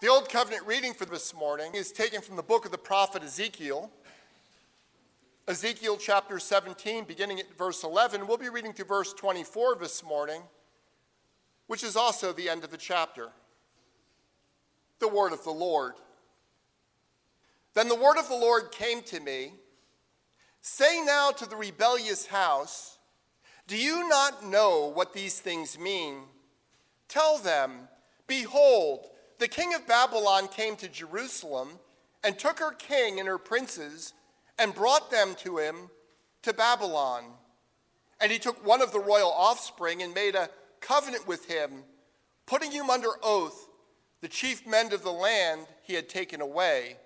The Old Covenant reading for this morning is taken from the book of the prophet Ezekiel. Ezekiel chapter 17, beginning at verse 11. We'll be reading through verse 24 this morning, which is also the end of the chapter. The word of the Lord. Then the word of the Lord came to me Say now to the rebellious house, Do you not know what these things mean? Tell them, Behold, the king of Babylon came to Jerusalem and took her king and her princes and brought them to him to Babylon. And he took one of the royal offspring and made a covenant with him, putting him under oath, the chief men of the land he had taken away,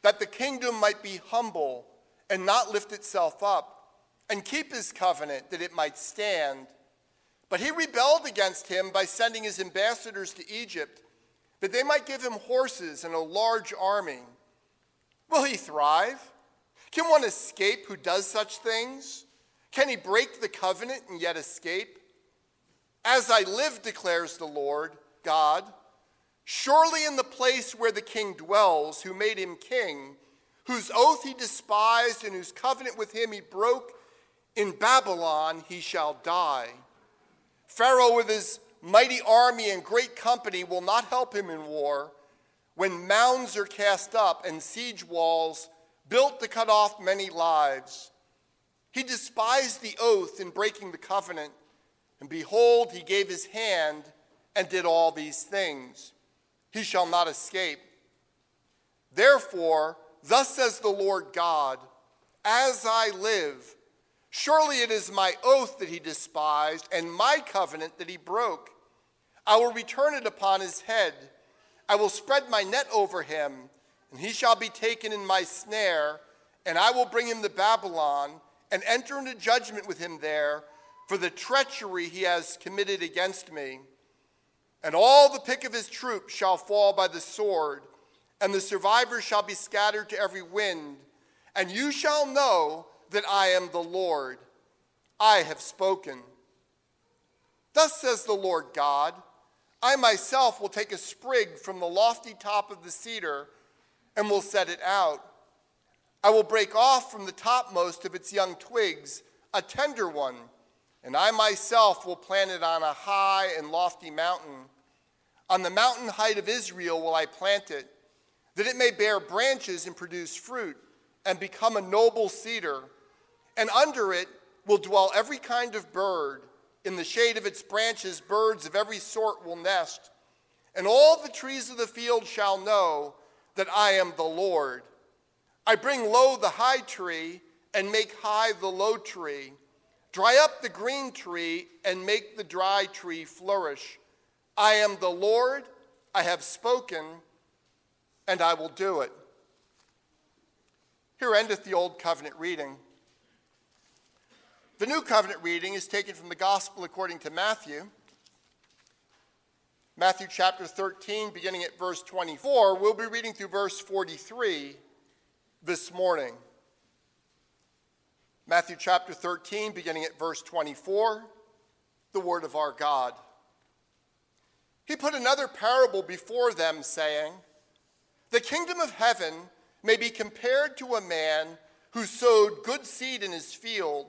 that the kingdom might be humble and not lift itself up, and keep his covenant that it might stand. But he rebelled against him by sending his ambassadors to Egypt, that they might give him horses and a large army. Will he thrive? Can one escape who does such things? Can he break the covenant and yet escape? As I live, declares the Lord God, surely in the place where the king dwells, who made him king, whose oath he despised and whose covenant with him he broke, in Babylon he shall die. Pharaoh with his mighty army and great company will not help him in war when mounds are cast up and siege walls built to cut off many lives. He despised the oath in breaking the covenant, and behold, he gave his hand and did all these things. He shall not escape. Therefore, Thus says the Lord God, as I live, surely it is my oath that he despised and my covenant that he broke. I will return it upon his head. I will spread my net over him, and he shall be taken in my snare, and I will bring him to Babylon and enter into judgment with him there for the treachery he has committed against me. And all the pick of his troops shall fall by the sword and the survivors shall be scattered to every wind, and you shall know that I am the Lord. I have spoken. Thus says the Lord God I myself will take a sprig from the lofty top of the cedar and will set it out. I will break off from the topmost of its young twigs a tender one, and I myself will plant it on a high and lofty mountain. On the mountain height of Israel will I plant it that it may bear branches and produce fruit and become a noble cedar. And under it will dwell every kind of bird. In the shade of its branches, birds of every sort will nest. And all the trees of the field shall know that I am the Lord. I bring low the high tree and make high the low tree. Dry up the green tree and make the dry tree flourish. I am the Lord, I have spoken and I will do it. Here endeth the Old Covenant reading. The New Covenant reading is taken from the Gospel according to Matthew. Matthew chapter 13, beginning at verse 24. We'll be reading through verse 43 this morning. Matthew chapter 13, beginning at verse 24, the word of our God. He put another parable before them, saying, the kingdom of heaven may be compared to a man who sowed good seed in his field.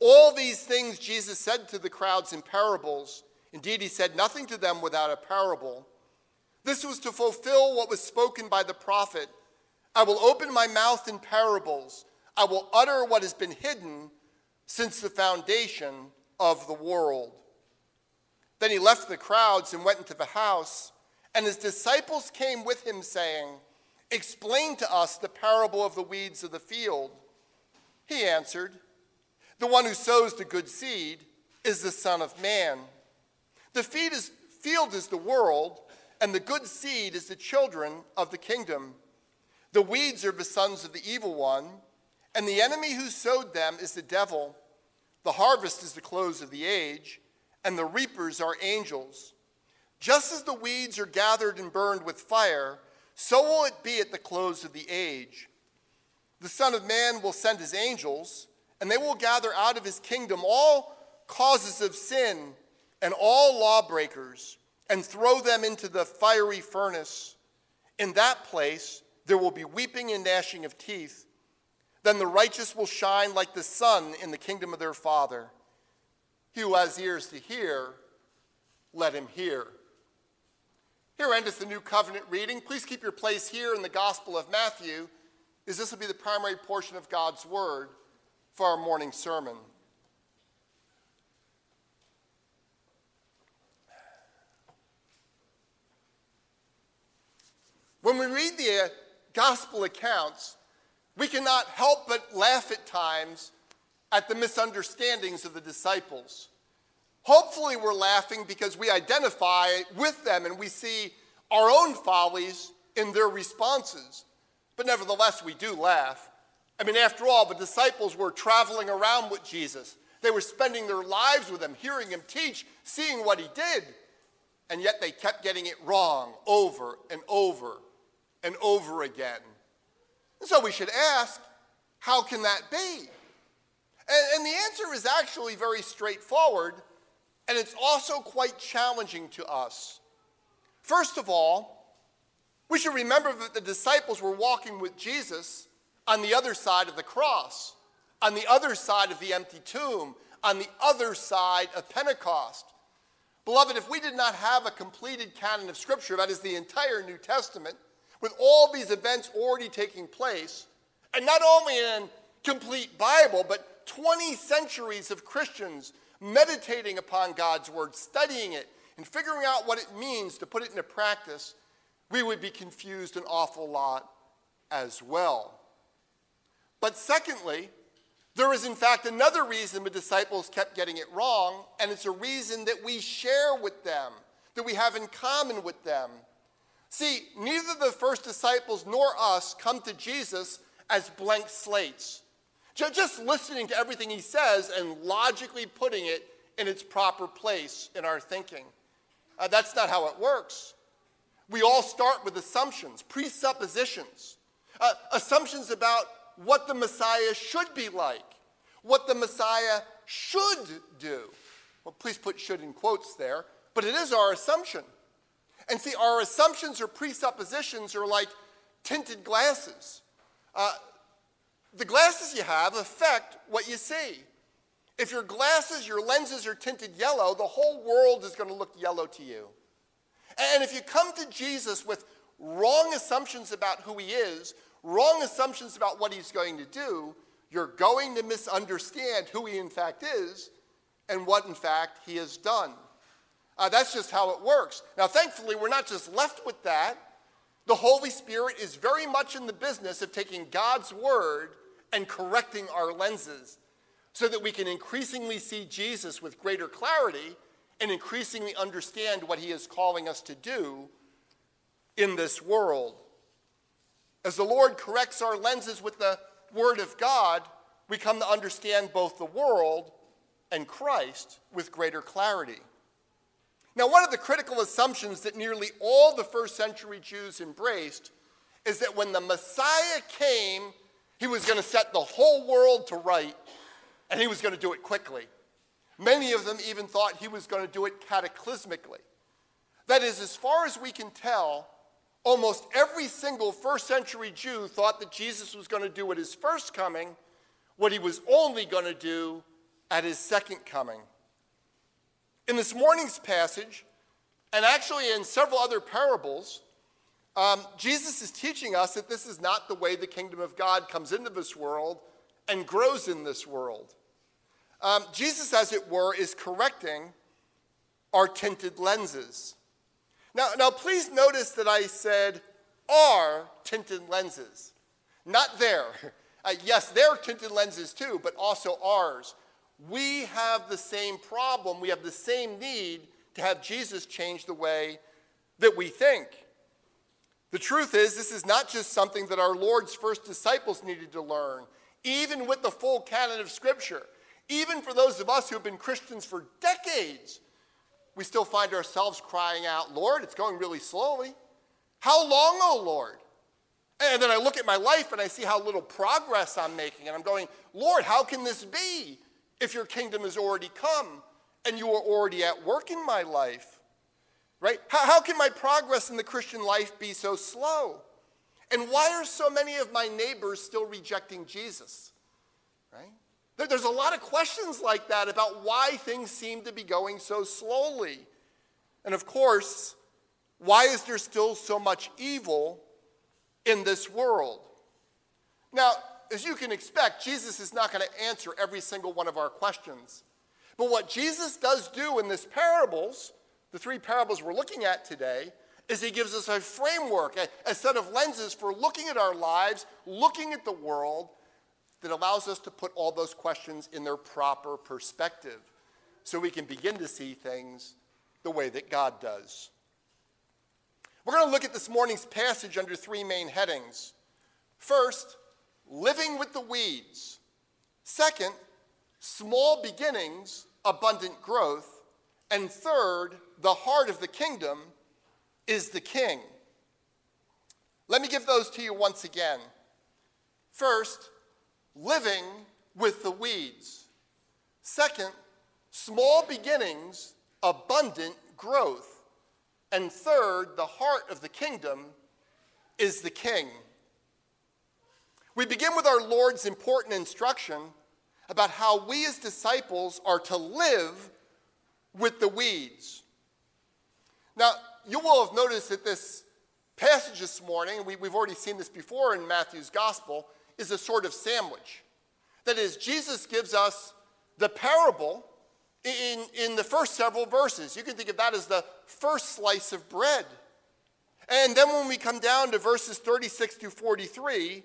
All these things Jesus said to the crowds in parables. Indeed, he said nothing to them without a parable. This was to fulfill what was spoken by the prophet I will open my mouth in parables, I will utter what has been hidden since the foundation of the world. Then he left the crowds and went into the house, and his disciples came with him, saying, Explain to us the parable of the weeds of the field. He answered, The one who sows the good seed is the Son of Man. The is, field is the world, and the good seed is the children of the kingdom. The weeds are the sons of the evil one, and the enemy who sowed them is the devil. The harvest is the close of the age, and the reapers are angels. Just as the weeds are gathered and burned with fire, so will it be at the close of the age. The Son of Man will send his angels, and they will gather out of his kingdom all causes of sin and all lawbreakers and throw them into the fiery furnace. In that place, there will be weeping and gnashing of teeth. Then the righteous will shine like the sun in the kingdom of their Father. He who has ears to hear, let him hear. Here endeth the new covenant reading. Please keep your place here in the Gospel of Matthew, as this will be the primary portion of God's Word for our morning sermon. When we read the uh, gospel accounts, we cannot help but laugh at times at the misunderstandings of the disciples. Hopefully, we're laughing because we identify with them and we see our own follies in their responses. But nevertheless, we do laugh. I mean, after all, the disciples were traveling around with Jesus. They were spending their lives with him, hearing him teach, seeing what he did. And yet they kept getting it wrong over and over and over again. And so we should ask, how can that be? And, and the answer is actually very straightforward, and it's also quite challenging to us. First of all, we should remember that the disciples were walking with Jesus on the other side of the cross, on the other side of the empty tomb, on the other side of Pentecost. Beloved, if we did not have a completed canon of Scripture, that is the entire New Testament, with all these events already taking place, and not only in complete Bible, but 20 centuries of Christians meditating upon God's Word, studying it, and figuring out what it means to put it into practice, we would be confused an awful lot as well. But secondly, there is in fact another reason the disciples kept getting it wrong, and it's a reason that we share with them, that we have in common with them. See, neither the first disciples nor us come to Jesus as blank slates, just listening to everything he says and logically putting it in its proper place in our thinking. Uh, that's not how it works. We all start with assumptions, presuppositions, uh, assumptions about what the Messiah should be like, what the Messiah should do. Well, please put should in quotes there, but it is our assumption. And see, our assumptions or presuppositions are like tinted glasses. Uh, the glasses you have affect what you see. If your glasses, your lenses are tinted yellow, the whole world is going to look yellow to you. And if you come to Jesus with wrong assumptions about who he is, wrong assumptions about what he's going to do, you're going to misunderstand who he in fact is and what in fact he has done. Uh, that's just how it works. Now, thankfully, we're not just left with that. The Holy Spirit is very much in the business of taking God's word and correcting our lenses so that we can increasingly see Jesus with greater clarity and increasingly understand what he is calling us to do in this world. As the Lord corrects our lenses with the Word of God, we come to understand both the world and Christ with greater clarity. Now, one of the critical assumptions that nearly all the first century Jews embraced is that when the Messiah came, he was going to set the whole world to right and he was going to do it quickly. Many of them even thought he was going to do it cataclysmically. That is, as far as we can tell, almost every single first century Jew thought that Jesus was going to do at his first coming what he was only going to do at his second coming. In this morning's passage, and actually in several other parables, um, Jesus is teaching us that this is not the way the kingdom of God comes into this world and grows in this world. Um, Jesus, as it were, is correcting our tinted lenses. Now, now, please notice that I said our tinted lenses, not their. Uh, yes, their tinted lenses too, but also ours. We have the same problem. We have the same need to have Jesus change the way that we think. The truth is, this is not just something that our Lord's first disciples needed to learn, even with the full canon of Scripture. Even for those of us who have been Christians for decades, we still find ourselves crying out, Lord, it's going really slowly. How long, oh Lord? And then I look at my life and I see how little progress I'm making, and I'm going, Lord, how can this be if your kingdom has already come and you are already at work in my life? Right? How, how can my progress in the Christian life be so slow? And why are so many of my neighbors still rejecting Jesus? Right? There's a lot of questions like that about why things seem to be going so slowly. And of course, why is there still so much evil in this world? Now, as you can expect, Jesus is not going to answer every single one of our questions. But what Jesus does do in this parables the three parables we're looking at today is he gives us a framework, a, a, set of lenses for looking at our lives, looking at the world, that allows us to put all those questions in their proper perspective so we can begin to see things the way that God does. We're going to look at this morning's passage under three main headings. First, living with the weeds. Second, small beginnings, abundant growth. And third, the heart of the kingdom is the king. Let me give those to you once again. First, living with the weeds. Second, small beginnings, abundant growth. And third, the heart of the kingdom is the king. We begin with our Lord's important instruction about how we as disciples are to live with the weeds. Now, you will have noticed that this passage this morning, we, we've already seen this before in Matthew's gospel, is a sort of sandwich. That is, Jesus gives us the parable in, in the first several verses. You can think of that as the first slice of bread. And then when we come down to verses 36 through 43,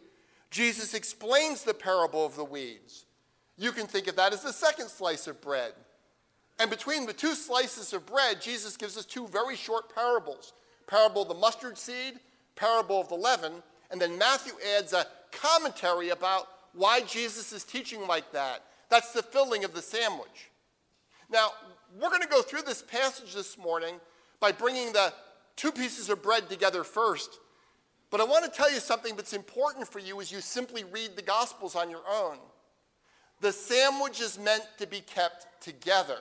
Jesus explains the parable of the weeds. You can think of that as the second slice of bread. And between the two slices of bread, Jesus gives us two very short parables parable of the mustard seed, parable of the leaven, and then Matthew adds a commentary about why Jesus is teaching like that. That's the filling of the sandwich. Now, we're going to go through this passage this morning by bringing the two pieces of bread together first. But I want to tell you something that's important for you as you simply read the Gospels on your own. The sandwich is meant to be kept together.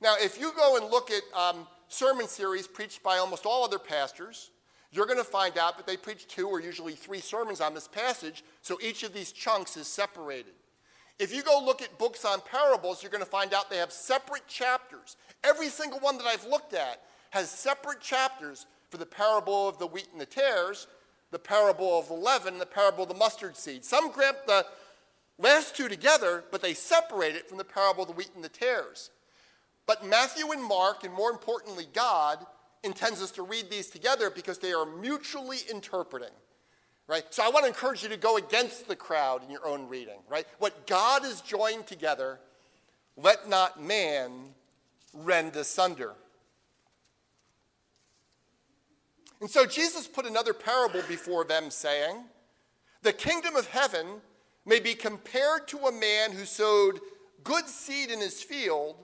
Now, if you go and look at um, sermon series preached by almost all other pastors, you're going to find out that they preach two or usually three sermons on this passage, so each of these chunks is separated. If you go look at books on parables, you're going to find out they have separate chapters. Every single one that I've looked at has separate chapters for the parable of the wheat and the tares, the parable of the leaven, and the parable of the mustard seed. Some grant the last two together, but they separate it from the parable of the wheat and the tares. But Matthew and Mark, and more importantly, God, intends us to read these together because they are mutually interpreting. Right? So I want to encourage you to go against the crowd in your own reading, right? What God has joined together, let not man rend asunder. And so Jesus put another parable before them, saying, The kingdom of heaven may be compared to a man who sowed good seed in his field.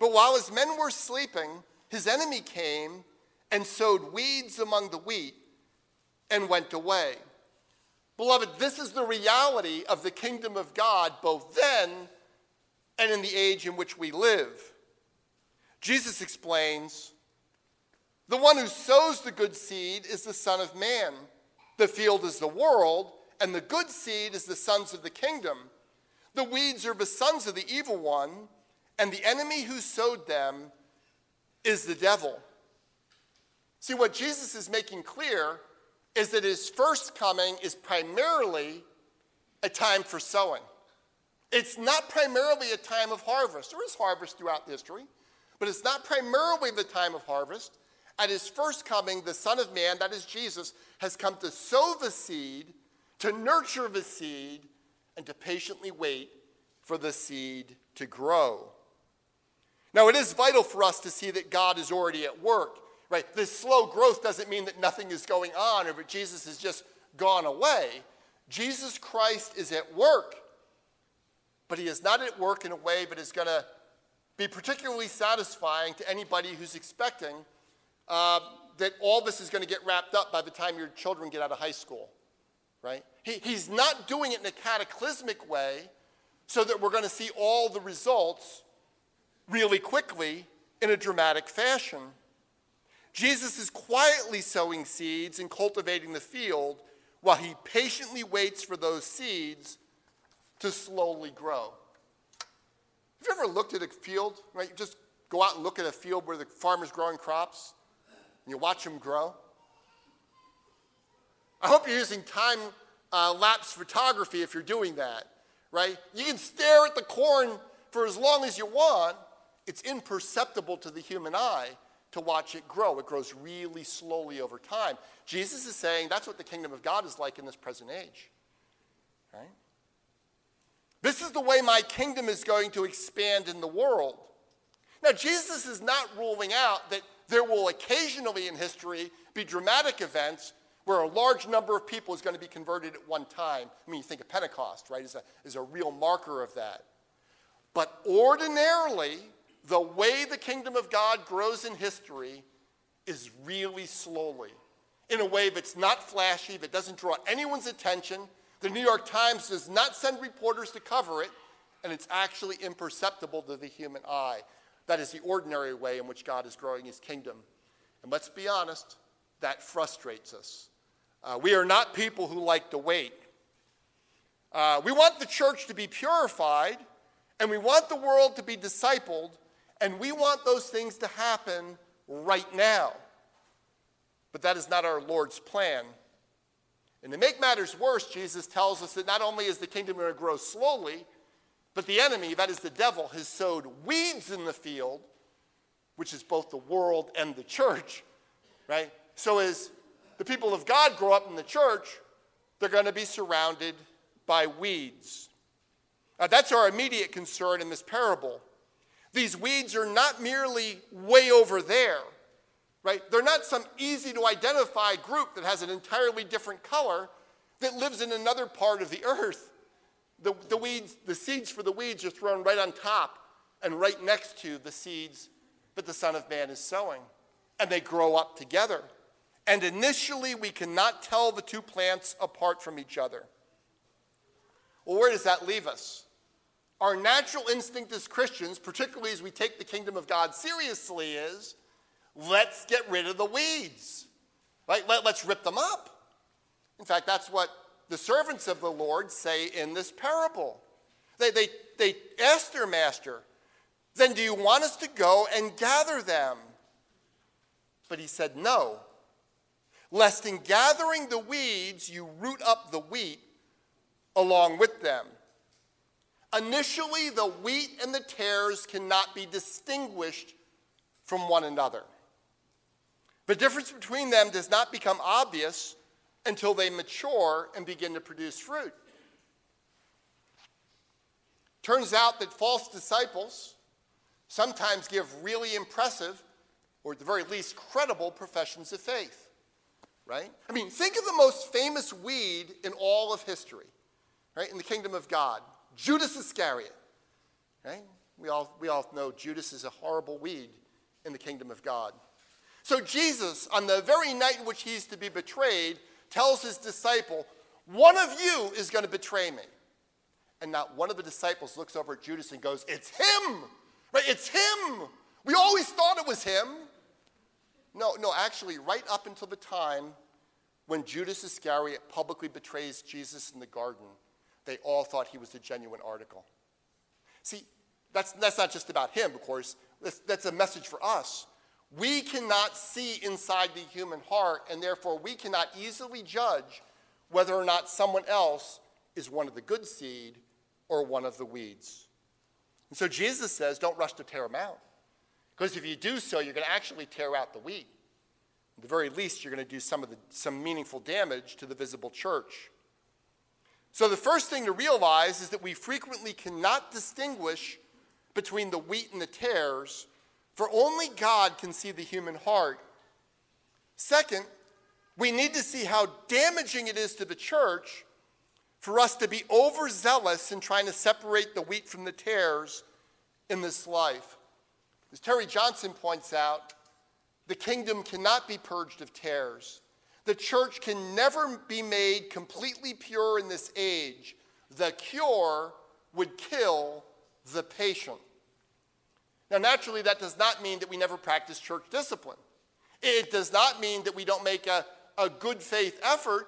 But while his men were sleeping, his enemy came and sowed weeds among the wheat and went away. Beloved, this is the reality of the kingdom of God both then and in the age in which we live. Jesus explains the one who sows the good seed is the Son of Man, the field is the world, and the good seed is the sons of the kingdom. The weeds are the sons of the evil one, and the enemy who sowed them is the devil. See, what Jesus is making clear is that his first coming is primarily a time for sowing. It's not primarily a time of harvest. There is harvest throughout history, but it's not primarily the time of harvest. At his first coming, the Son of Man, that is Jesus, has come to sow the seed, to nurture the seed, and to patiently wait for the seed to grow. Now, it is vital for us to see that God is already at work right? This slow growth doesn't mean that nothing is going on or that Jesus has just gone away. Jesus Christ is at work, but he is not at work in a way that is going to be particularly satisfying to anybody who's expecting uh, that all this is going to get wrapped up by the time your children get out of high school, right? He, he's not doing it in a cataclysmic way so that we're going to see all the results really quickly in a dramatic fashion. Jesus is quietly sowing seeds and cultivating the field while he patiently waits for those seeds to slowly grow. Have you ever looked at a field, right? You just go out and look at a field where the farmer's growing crops and you watch them grow? I hope you're using time uh, lapse photography if you're doing that, right? You can stare at the corn for as long as you want, it's imperceptible to the human eye to watch it grow. It grows really slowly over time. Jesus is saying that's what the kingdom of God is like in this present age. Right? This is the way my kingdom is going to expand in the world. Now, Jesus is not ruling out that there will occasionally in history be dramatic events where a large number of people is going to be converted at one time. I mean, you think of Pentecost, right, is a, is a real marker of that. But ordinarily, the way the kingdom of God grows in history is really slowly, in a way that's not flashy, that doesn't draw anyone's attention. The New York Times does not send reporters to cover it, and it's actually imperceptible to the human eye. That is the ordinary way in which God is growing his kingdom. And let's be honest, that frustrates us. Uh, we are not people who like to wait. Uh, we want the church to be purified, and we want the world to be discipled, and we want those things to happen right now. But that is not our Lord's plan. And to make matters worse, Jesus tells us that not only is the kingdom going to grow slowly, but the enemy, that is the devil, has sowed weeds in the field, which is both the world and the church, right? So as the people of God grow up in the church, they're going to be surrounded by weeds. Now, that's our immediate concern in this parable. These weeds are not merely way over there, right? They're not some easy to identify group that has an entirely different color that lives in another part of the earth. The, the weeds, the seeds for the weeds are thrown right on top and right next to the seeds that the Son of Man is sowing. And they grow up together. And initially, we cannot tell the two plants apart from each other. Well, where does that leave us? Our natural instinct as Christians, particularly as we take the kingdom of God seriously, is let's get rid of the weeds. Right? Let, let's rip them up. In fact, that's what the servants of the Lord say in this parable. They, they, they ask their master, Then do you want us to go and gather them? But he said, No. Lest in gathering the weeds, you root up the wheat along with them. Initially, the wheat and the tares cannot be distinguished from one another. The difference between them does not become obvious until they mature and begin to produce fruit. Turns out that false disciples sometimes give really impressive, or at the very least, credible professions of faith. Right? I mean, think of the most famous weed in all of history, right? In the kingdom of God Judas Iscariot. Right? We all, we all know Judas is a horrible weed in the kingdom of God. So Jesus, on the very night in which he's to be betrayed, tells his disciple, One of you is going to betray me. And not one of the disciples looks over at Judas and goes, It's him! Right? It's him! We always thought it was him. No, no, actually, right up until the time when Judas Iscariot publicly betrays Jesus in the garden, they all thought he was the genuine article. See, that's, that's not just about him, of course. That's, that's a message for us. We cannot see inside the human heart, and therefore we cannot easily judge whether or not someone else is one of the good seed or one of the weeds. And so Jesus says, don't rush to tear them out. Because if you do so, you're going to actually tear out the wheat. At the very least, you're going to do some, of the, some meaningful damage to the visible church. So, the first thing to realize is that we frequently cannot distinguish between the wheat and the tares, for only God can see the human heart. Second, we need to see how damaging it is to the church for us to be overzealous in trying to separate the wheat from the tares in this life. As Terry Johnson points out, the kingdom cannot be purged of tares. The church can never be made completely pure in this age. The cure would kill the patient. Now, naturally, that does not mean that we never practice church discipline. It does not mean that we don't make a, a good faith effort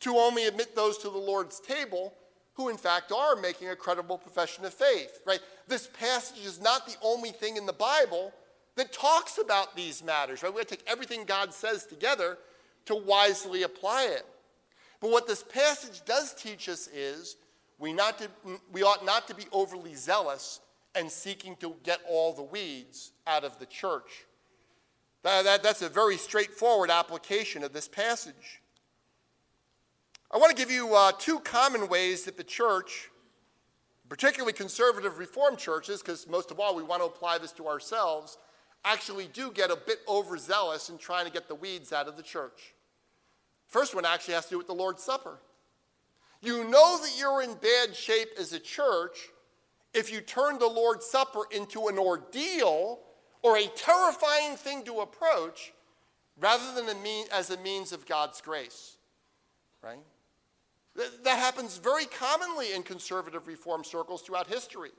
to only admit those to the Lord's table who, in fact, are making a credible profession of faith, right? This passage is not the only thing in the Bible that talks about these matters, right? We have to take everything God says together to wisely apply it. But what this passage does teach us is we, not to, we ought not to be overly zealous and seeking to get all the weeds out of the church. That, that, that's a very straightforward application of this passage. I want to give you uh, two common ways that the church, particularly conservative reformed churches, because most of all we want to apply this to ourselves, actually do get a bit overzealous in trying to get the weeds out of the church. First one actually has to do with the Lord's Supper. You know that you're in bad shape as a church if you turn the Lord's Supper into an ordeal or a terrifying thing to approach rather than a mean, as a means of God's grace. Right? That happens very commonly in conservative reform circles throughout history.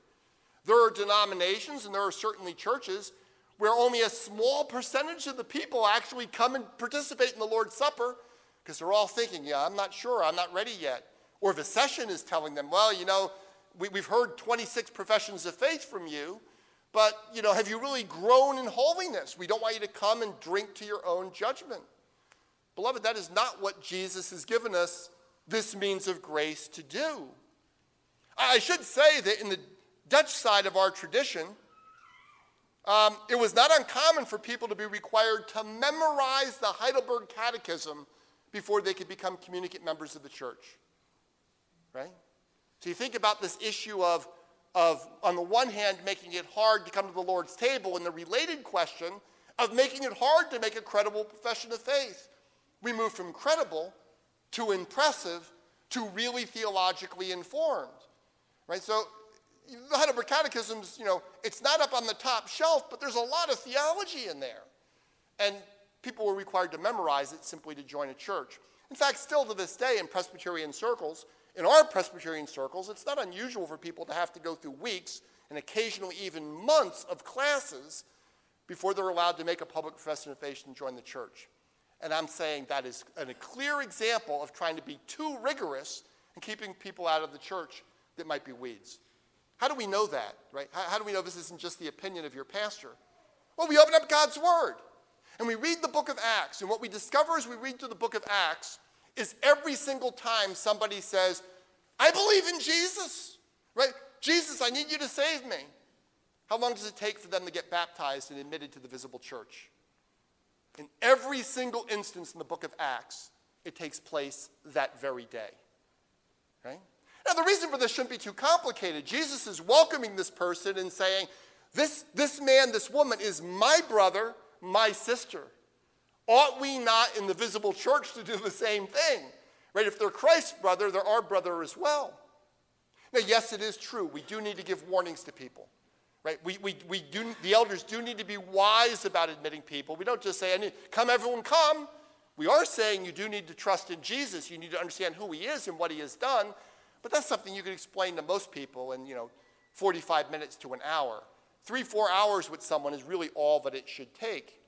There are denominations and there are certainly churches where only a small percentage of the people actually come and participate in the Lord's Supper because they're all thinking, yeah, I'm not sure, I'm not ready yet. Or a session is telling them, well, you know, we, we've heard 26 professions of faith from you, but, you know, have you really grown in holiness? We don't want you to come and drink to your own judgment. Beloved, that is not what Jesus has given us this means of grace to do. I should say that in the Dutch side of our tradition, um, it was not uncommon for people to be required to memorize the Heidelberg Catechism before they could become communicant members of the church. Right? So you think about this issue of, of, on the one hand, making it hard to come to the Lord's table, and the related question of making it hard to make a credible profession of faith. We move from credible to impressive to really theologically informed. Right? So the Heidelberg Catechism's, you know, it's not up on the top shelf, but there's a lot of theology in there. And people were required to memorize it simply to join a church. In fact, still to this day in Presbyterian circles, in our Presbyterian circles, it's not unusual for people to have to go through weeks and occasionally even months of classes before they're allowed to make a public profession of faith and join the church. And I'm saying that is a clear example of trying to be too rigorous and keeping people out of the church that might be weeds. How do we know that, right? How, how, do we know this isn't just the opinion of your pastor? Well, we open up God's Word and we read the book of Acts. And what we discover as we read through the book of Acts is every single time somebody says, I believe in Jesus, right? Jesus, I need you to save me. How long does it take for them to get baptized and admitted to the visible church? In every single instance in the book of Acts, it takes place that very day. Right? Now, the reason for this shouldn't be too complicated. Jesus is welcoming this person and saying, This, this man, this woman is my brother, my sister. Ought we not in the visible church to do the same thing? Right? If they're Christ's brother, they're our brother as well. Now, yes, it is true. We do need to give warnings to people. Right? We, we, we do, the elders do need to be wise about admitting people. We don't just say, come, everyone, come. We are saying you do need to trust in Jesus. You need to understand who he is and what he has done. But that's something you can explain to most people in, you know, 45 minutes to an hour. Three, four hours with someone is really all that it should take.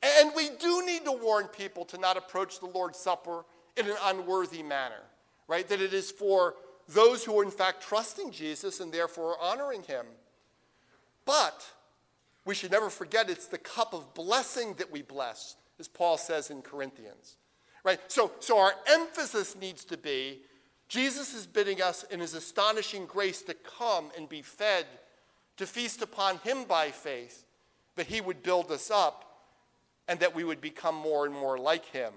And we do need to warn people to not approach the Lord's Supper in an unworthy manner, right? That it is for those who are in fact trusting Jesus and therefore honoring him. But we should never forget it's the cup of blessing that we bless, as Paul says in Corinthians. Right? So, so our emphasis needs to be Jesus is bidding us in his astonishing grace to come and be fed, to feast upon him by faith, that he would build us up and that we would become more and more like him.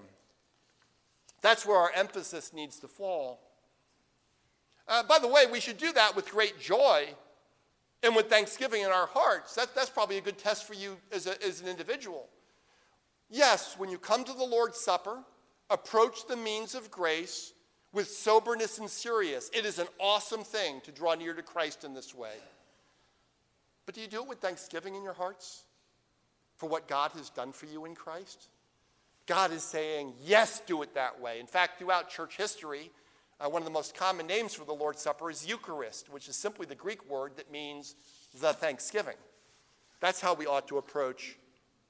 That's where our emphasis needs to fall. Uh, by the way, we should do that with great joy and with thanksgiving in our hearts. That, that's probably a good test for you as, a, as an individual. Yes, when you come to the Lord's Supper, approach the means of grace with soberness and serious. It is an awesome thing to draw near to Christ in this way. But do you do it with thanksgiving in your hearts for what God has done for you in Christ? God is saying, yes, do it that way. In fact, throughout church history, uh, one of the most common names for the Lord's Supper is Eucharist, which is simply the Greek word that means the thanksgiving. That's how we ought to approach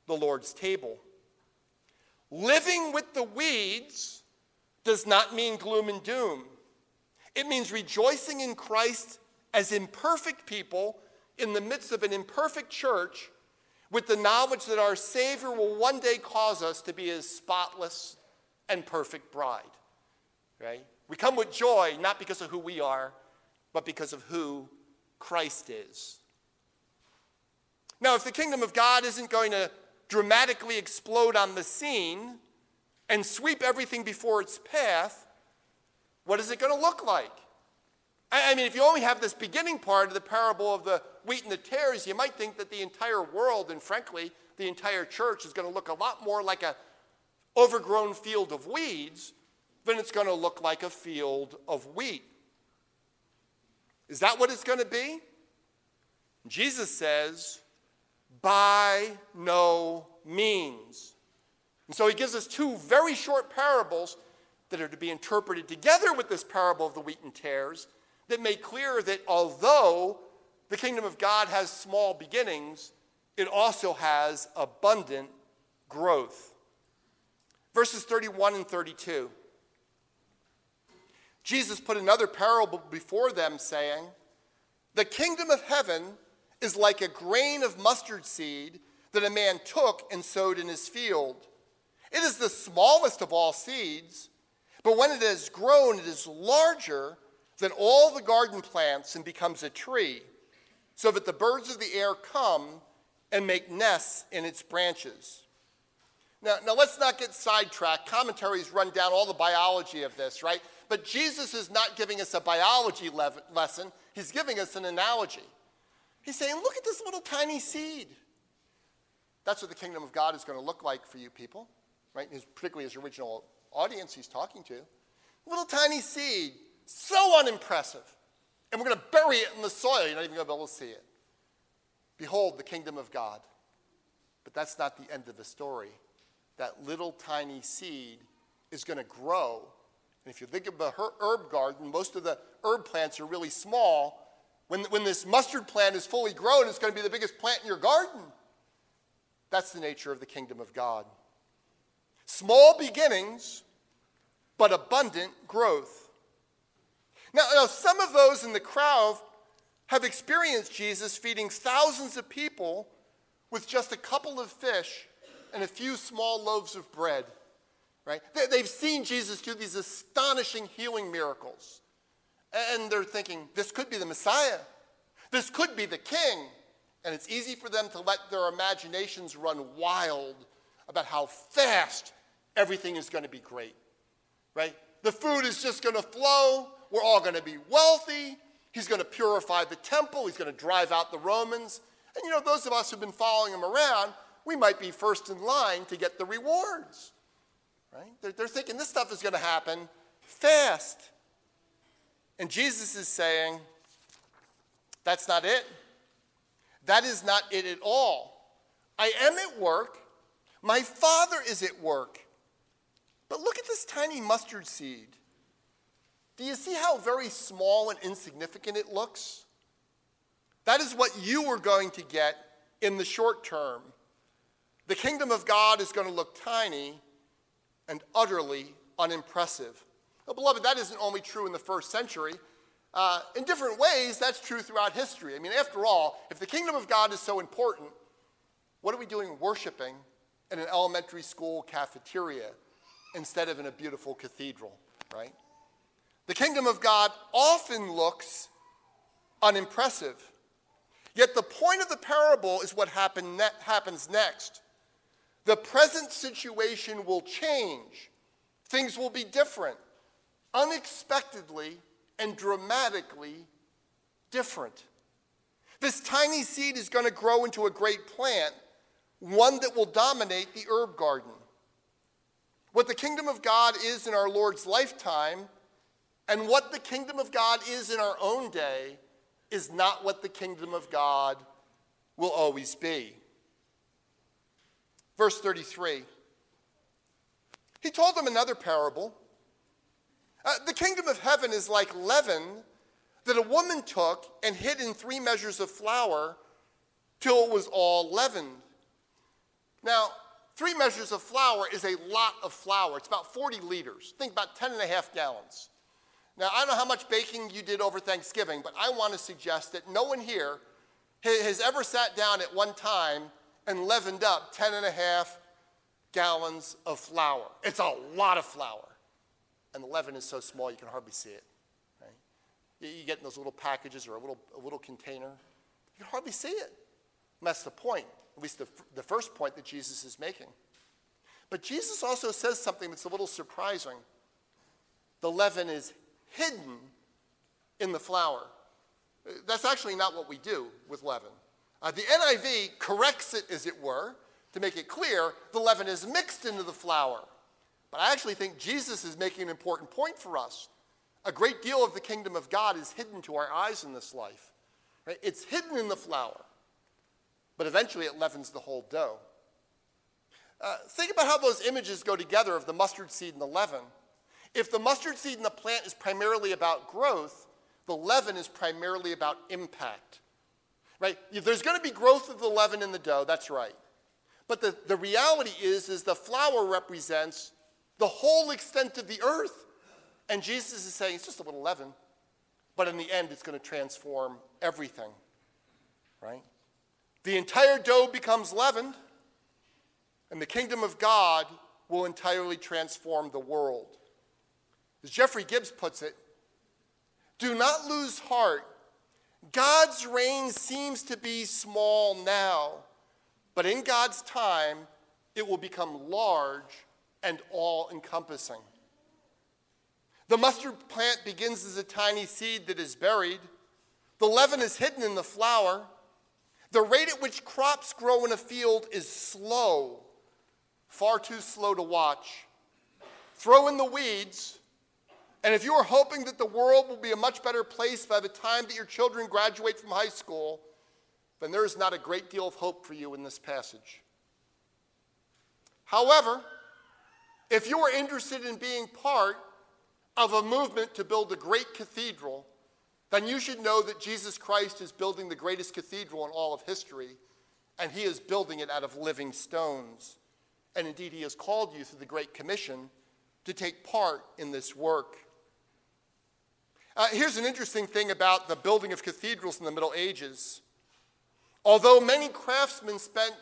the Lord's table. Living with the weeds does not mean gloom and doom. It means rejoicing in Christ as imperfect people in the midst of an imperfect church with the knowledge that our Savior will one day cause us to be his spotless and perfect bride. Right? We come with joy not because of who we are, but because of who Christ is. Now, if the kingdom of God isn't going to dramatically explode on the scene, and sweep everything before its path, what is it going to look like? I mean, if you only have this beginning part of the parable of the wheat and the tares, you might think that the entire world, and frankly, the entire church, is going to look a lot more like an overgrown field of weeds than it's going to look like a field of wheat. Is that what it's going to be? Jesus says, by no means. And so he gives us two very short parables that are to be interpreted together with this parable of the wheat and tares that make clear that although the kingdom of God has small beginnings, it also has abundant growth. Verses 31 and 32. Jesus put another parable before them, saying, The kingdom of heaven is like a grain of mustard seed that a man took and sowed in his field. It is the smallest of all seeds, but when it has grown, it is larger than all the garden plants and becomes a tree, so that the birds of the air come and make nests in its branches. Now, now let's not get sidetracked. Commentaries run down all the biology of this, right? But Jesus is not giving us a biology le- lesson, he's giving us an analogy. He's saying, look at this little tiny seed. That's what the kingdom of God is going to look like for you people right? His, particularly his original audience he's talking to. Little tiny seed, so unimpressive. And we're going to bury it in the soil. You're not even going to be able to see it. Behold, the kingdom of God. But that's not the end of the story. That little tiny seed is going to grow. And if you think of a herb garden, most of the herb plants are really small. When, when this mustard plant is fully grown, it's going to be the biggest plant in your garden. That's the nature of the kingdom of God. Small beginnings, but abundant growth. Now, now, some of those in the crowd have experienced Jesus feeding thousands of people with just a couple of fish and a few small loaves of bread. Right? They've seen Jesus do these astonishing healing miracles. And they're thinking, this could be the Messiah. This could be the king. And it's easy for them to let their imaginations run wild about how fast everything is going to be great, right? The food is just going to flow. We're all going to be wealthy. He's going to purify the temple. He's going to drive out the Romans. And you know, those of us who've been following him around, we might be first in line to get the rewards, right? They're, they're thinking this stuff is going to happen fast. And Jesus is saying, that's not it. That is not it at all. I am at work. My Father is at work. But look at this tiny mustard seed. Do you see how very small and insignificant it looks? That is what you are going to get in the short term. The kingdom of God is going to look tiny and utterly unimpressive. Well, beloved, that isn't only true in the first century. Uh, in different ways, that's true throughout history. I mean, after all, if the kingdom of God is so important, what are we doing worshiping in an elementary school cafeteria instead of in a beautiful cathedral, right? The kingdom of God often looks unimpressive. Yet the point of the parable is what ne- happens next. The present situation will change, things will be different, unexpectedly and dramatically different. This tiny seed is going to grow into a great plant, one that will dominate the herb garden. What the kingdom of God is in our Lord's lifetime and what the kingdom of God is in our own day is not what the kingdom of God will always be. Verse 33. He told them another parable. Uh, the kingdom of heaven is like leaven that a woman took and hid in three measures of flour till it was all leavened. Now, three measures of flour is a lot of flour. It's about 40 liters. Think about 10 and a half gallons. Now, I don't know how much baking you did over Thanksgiving, but I want to suggest that no one here has ever sat down at one time and leavened up 10 and a half gallons of flour. It's a lot of flour. And the leaven is so small you can hardly see it. Right? You get in those little packages or a little, a little container, you can hardly see it. And that's the point, at least the, the first point that Jesus is making. But Jesus also says something that's a little surprising. The leaven is hidden in the flour. That's actually not what we do with leaven. Uh, the NIV corrects it, as it were, to make it clear the leaven is mixed into the flour. But I actually think Jesus is making an important point for us. A great deal of the kingdom of God is hidden to our eyes in this life. Right? It's hidden in the flour, but eventually it leavens the whole dough. Uh, think about how those images go together of the mustard seed and the leaven. If the mustard seed in the plant is primarily about growth, the leaven is primarily about impact. Right? There's going to be growth of the leaven in the dough, that's right. But the, the reality is, is the flour represents the whole extent of the earth. And Jesus is saying it's just a little leaven, but in the end, it's going to transform everything. Right? The entire dough becomes leavened, and the kingdom of God will entirely transform the world. As Jeffrey Gibbs puts it, do not lose heart. God's reign seems to be small now, but in God's time, it will become large and all encompassing. The mustard plant begins as a tiny seed that is buried. The leaven is hidden in the flour. The rate at which crops grow in a field is slow, far too slow to watch. Throw in the weeds, and if you are hoping that the world will be a much better place by the time that your children graduate from high school, then there is not a great deal of hope for you in this passage. However, if you are interested in being part of a movement to build a great cathedral, then you should know that Jesus Christ is building the greatest cathedral in all of history, and he is building it out of living stones. And indeed, he has called you through the Great Commission to take part in this work. Uh, here's an interesting thing about the building of cathedrals in the Middle Ages. Although many craftsmen spent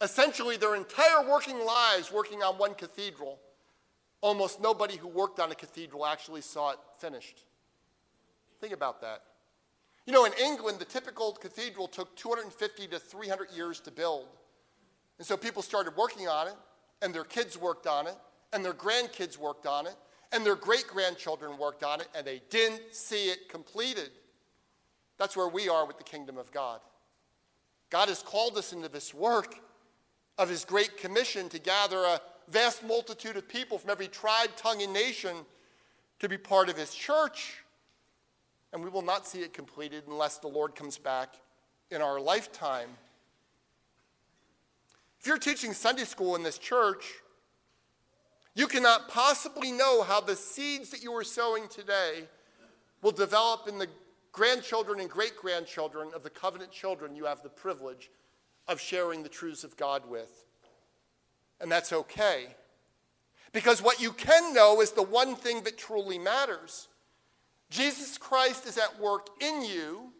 essentially their entire working lives working on one cathedral, almost nobody who worked on a cathedral actually saw it finished. Think about that. You know, in England, the typical cathedral took 250 to 300 years to build. And so people started working on it, and their kids worked on it, and their grandkids worked on it, and their great grandchildren worked on it, and they didn't see it completed. That's where we are with the kingdom of God. God has called us into this work of His great commission to gather a vast multitude of people from every tribe, tongue, and nation to be part of His church. And we will not see it completed unless the Lord comes back in our lifetime. If you're teaching Sunday school in this church, you cannot possibly know how the seeds that you are sowing today will develop in the grandchildren and great grandchildren of the covenant children you have the privilege of sharing the truths of God with. And that's okay. Because what you can know is the one thing that truly matters Jesus Christ is at work in you,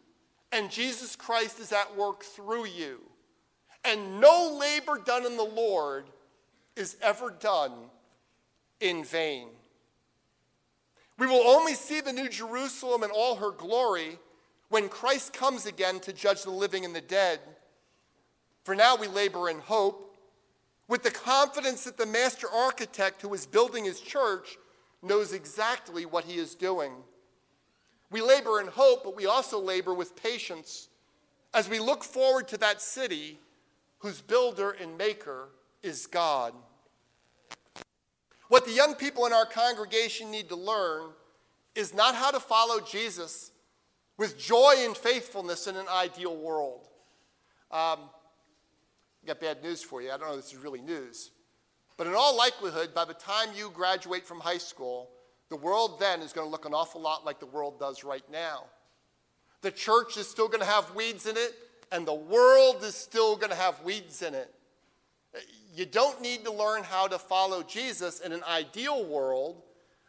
and Jesus Christ is at work through you. And no labor done in the Lord is ever done in vain. We will only see the New Jerusalem in all her glory when Christ comes again to judge the living and the dead. For now we labor in hope, with the confidence that the master architect who is building his church knows exactly what he is doing. We labor in hope, but we also labor with patience as we look forward to that city whose builder and maker is God. What the young people in our congregation need to learn is not how to follow Jesus with joy and faithfulness in an ideal world. Um, I got bad news for you. I don't know if this is really news. But in all likelihood, by the time you graduate from high school, the world then is going to look an awful lot like the world does right now. The church is still going to have weeds in it, and the world is still going to have weeds in it. You don't need to learn how to follow Jesus in an ideal world.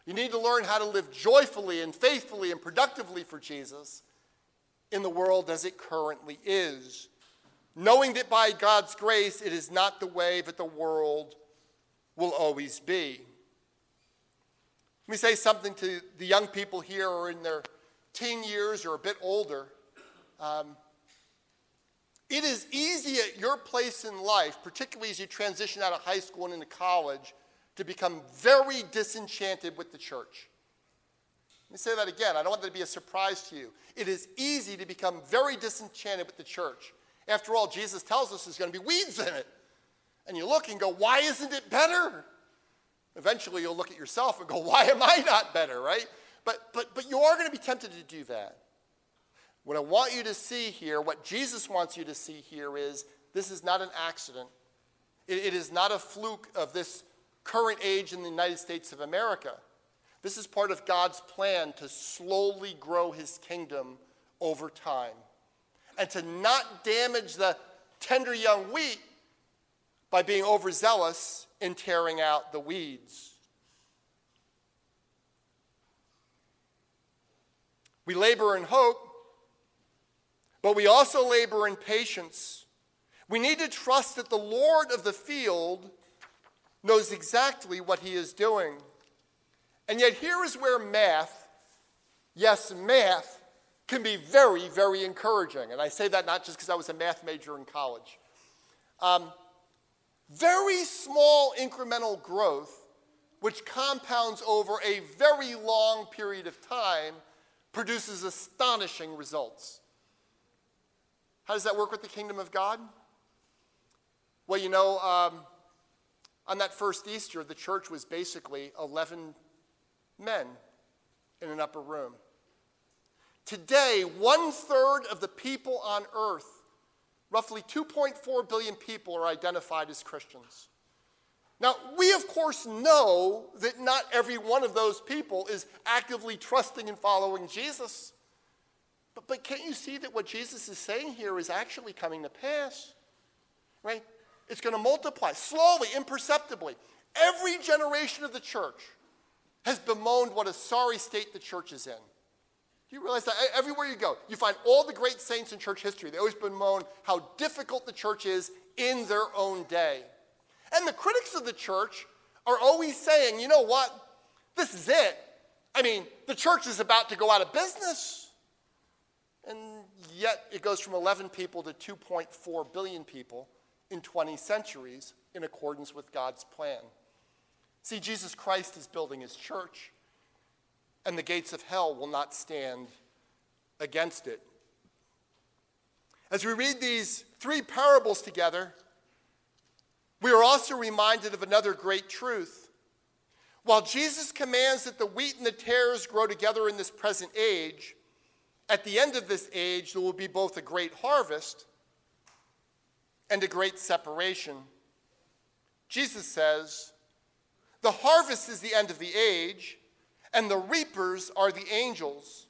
You need to learn how to live joyfully and faithfully and productively for Jesus in the world as it currently is, knowing that by God's grace it is not the way that the world will always be. Let me say something to the young people here or in their teen years or a bit older. Um, it is easy at your place in life, particularly as you transition out of high school and into college, to become very disenchanted with the church. Let me say that again. I don't want that to be a surprise to you. It is easy to become very disenchanted with the church. After all, Jesus tells us there's going to be weeds in it. And you look and go, why isn't it better? Eventually, you'll look at yourself and go, why am I not better, right? But, but, but you are going to be tempted to do that. What I want you to see here, what Jesus wants you to see here is this is not an accident. it, it is not a fluke of this current age in the United States of America. This is part of God's plan to slowly grow his kingdom over time and to not damage the tender young wheat by being overzealous in tearing out the weeds. We labor in hope but we also labor in patience. We need to trust that the Lord of the field knows exactly what he is doing. And yet, here is where math, yes, math, can be very, very encouraging. And I say that not just because I was a math major in college. Um, very small incremental growth, which compounds over a very long period of time, produces astonishing results. How does that work with the kingdom of God? Well, you know, um, on that first Easter, the church was basically 11 men in an upper room. Today, one third of the people on earth, roughly 2.4 billion people, are identified as Christians. Now, we of course know that not every one of those people is actively trusting and following Jesus. But, but can't you see that what Jesus is saying here is actually coming to pass? Right? It's going to multiply slowly, imperceptibly. Every generation of the church has bemoaned what a sorry state the church is in. Do you realize that? Everywhere you go, you find all the great saints in church history. They always bemoan how difficult the church is in their own day. And the critics of the church are always saying, you know what? This is it. I mean, the church is about to go out of business. And yet it goes from 11 people to 2.4 billion people in 20 centuries in accordance with God's plan. See, Jesus Christ is building his church, and the gates of hell will not stand against it. As we read these three parables together, we are also reminded of another great truth. While Jesus commands that the wheat and the tares grow together in this present age, at the end of this age, there will be both a great harvest and a great separation. Jesus says, The harvest is the end of the age, and the reapers are the angels.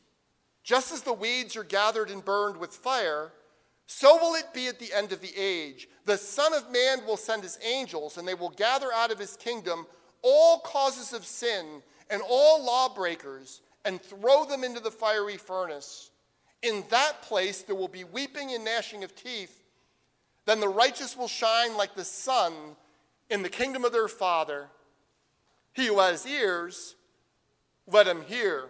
Just as the weeds are gathered and burned with fire, so will it be at the end of the age. The Son of Man will send his angels, and they will gather out of his kingdom all causes of sin and all lawbreakers and throw them into the fiery furnace. In that place there will be weeping and gnashing of teeth. Then the righteous will shine like the sun in the kingdom of their Father. He who has ears, let him hear.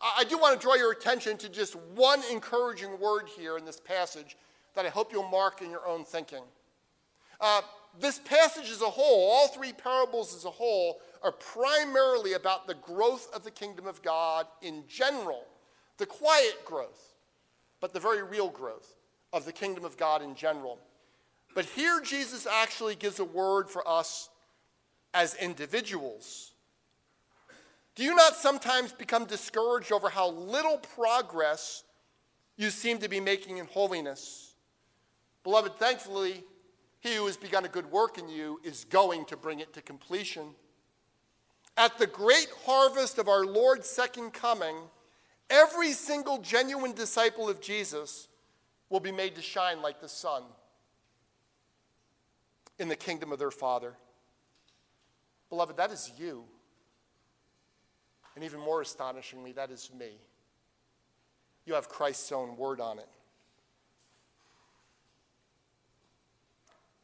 I do want to draw your attention to just one encouraging word here in this passage that I hope you'll mark in your own thinking. Uh, this passage as a whole, all three parables as a whole, are primarily about the growth of the kingdom of God in general, the quiet growth, but the very real growth of the kingdom of God in general. But here Jesus actually gives a word for us as individuals. Do you not sometimes become discouraged over how little progress you seem to be making in holiness? Beloved, thankfully, he who has begun a good work in you is going to bring it to completion. At the great harvest of our Lord's second coming, every single genuine disciple of Jesus will be made to shine like the sun in the kingdom of their Father. Beloved, that is you. And even more astonishingly, that is me. You have Christ's own word on it.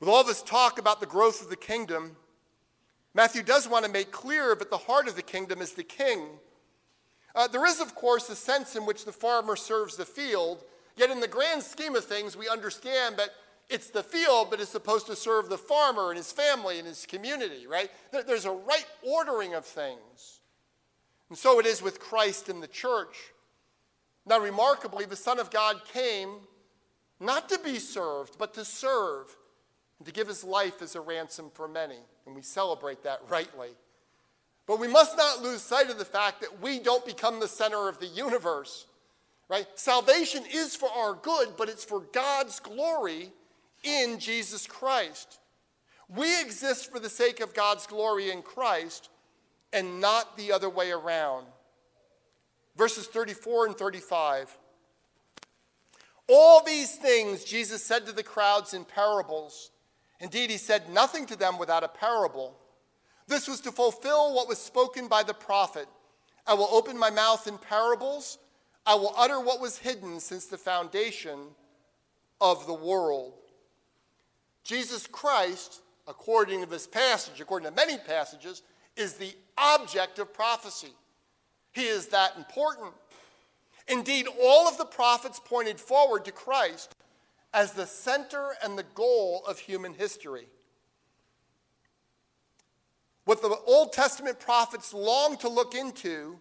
With all this talk about the growth of the kingdom, Matthew does want to make clear that the heart of the kingdom is the king. Uh, there is, of course, a sense in which the farmer serves the field, yet in the grand scheme of things, we understand that it's the field, that is supposed to serve the farmer and his family and his community, right? There's a right ordering of things. And so it is with Christ in the church. Now, remarkably, the Son of God came not to be served, but to serve and to give his life as a ransom for many. And we celebrate that rightly. But we must not lose sight of the fact that we don't become the center of the universe. Right? Salvation is for our good, but it's for God's glory in Jesus Christ. We exist for the sake of God's glory in Christ and not the other way around. Verses 34 and 35. All these things Jesus said to the crowds in parables. Indeed, he said nothing to them without a parable. This was to fulfill what was spoken by the prophet I will open my mouth in parables, I will utter what was hidden since the foundation of the world. Jesus Christ, according to this passage, according to many passages, is the object of prophecy. He is that important. Indeed, all of the prophets pointed forward to Christ as the center and the goal of human history. What the Old Testament prophets long to look into,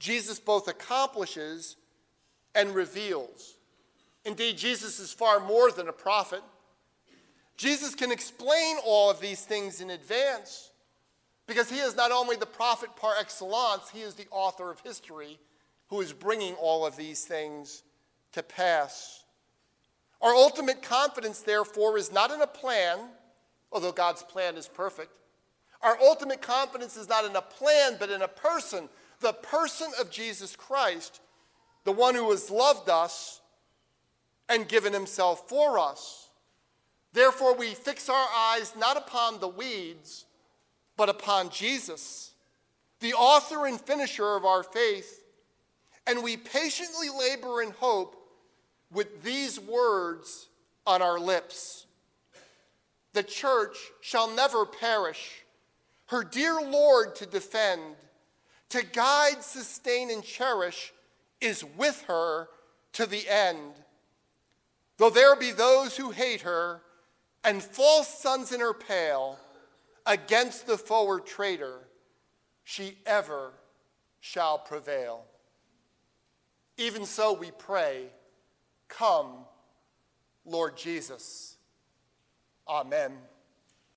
Jesus both accomplishes and reveals. Indeed, Jesus is far more than a prophet. Jesus can explain all of these things in advance because he is not only the prophet par excellence, he is the author of history who is bringing all of these things to pass. Our ultimate confidence, therefore, is not in a plan, although God's plan is perfect. Our ultimate confidence is not in a plan, but in a person, the person of Jesus Christ, the one who has loved us and given himself for us. Therefore, we fix our eyes not upon the weeds, but upon Jesus, the author and finisher of our faith, and we patiently labor in hope with these words on our lips The church shall never perish, her dear Lord to defend, to guide, sustain, and cherish is with her to the end. Though there be those who hate her and false sons in her pale, against the forward traitor, she ever shall prevail. Even so, we pray Come, Lord Jesus. Amen.